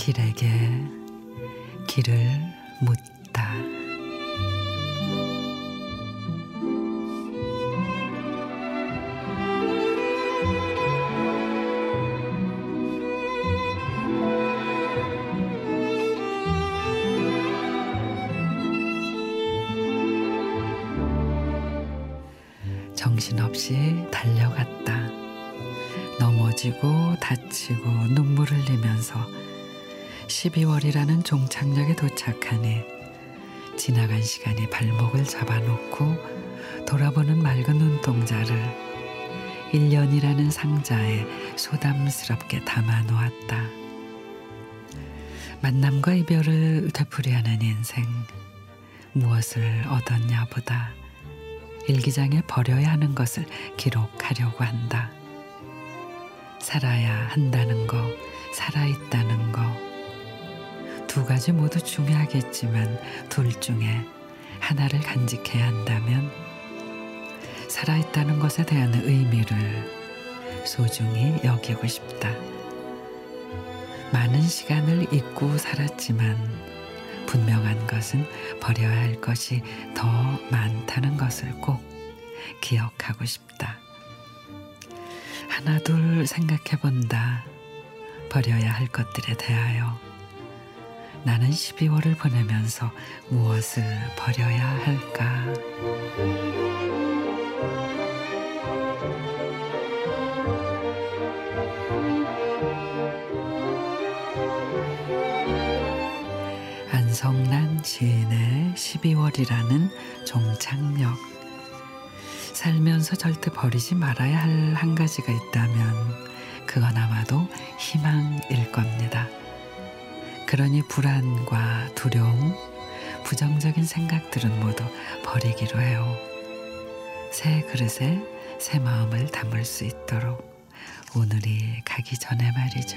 길에게 길을 묻다. 정신없이 달려갔다. 넘어지고 다치고 눈물 흘리면서 12월이라는 종착역에 도착하니 지나간 시간이 발목을 잡아놓고 돌아보는 맑은 눈동자를 1년이라는 상자에 소담스럽게 담아 놓았다. 만남과 이별을 되풀이하는 인생 무엇을 얻었냐 보다 일기장에 버려야 하는 것을 기록하려고 한다. 살아야 한다는 거, 살아있다는 거. 두 가지 모두 중요하겠지만 둘 중에 하나를 간직해야 한다면 살아있다는 것에 대한 의미를 소중히 여기고 싶다. 많은 시간을 잊고 살았지만 분명한 것은 버려야 할 것이 더 많다는 것을 꼭 기억하고 싶다. 하나둘 생각해 본다. 버려야 할 것들에 대하여 나는 12월을 보내면서 무엇을 버려야 할까? 안성란 지인의 12월이라는 종착역. 살면서 절대 버리지 말아야 할 한 가지가 있다면 그건 아마도 희망일 겁니다. 그러니 불안과 두려움, 부정적인 생각들은 모두 버리기로 해요. 새 그릇에 새 마음을 담을 수 있도록 오늘이 가기 전에 말이죠.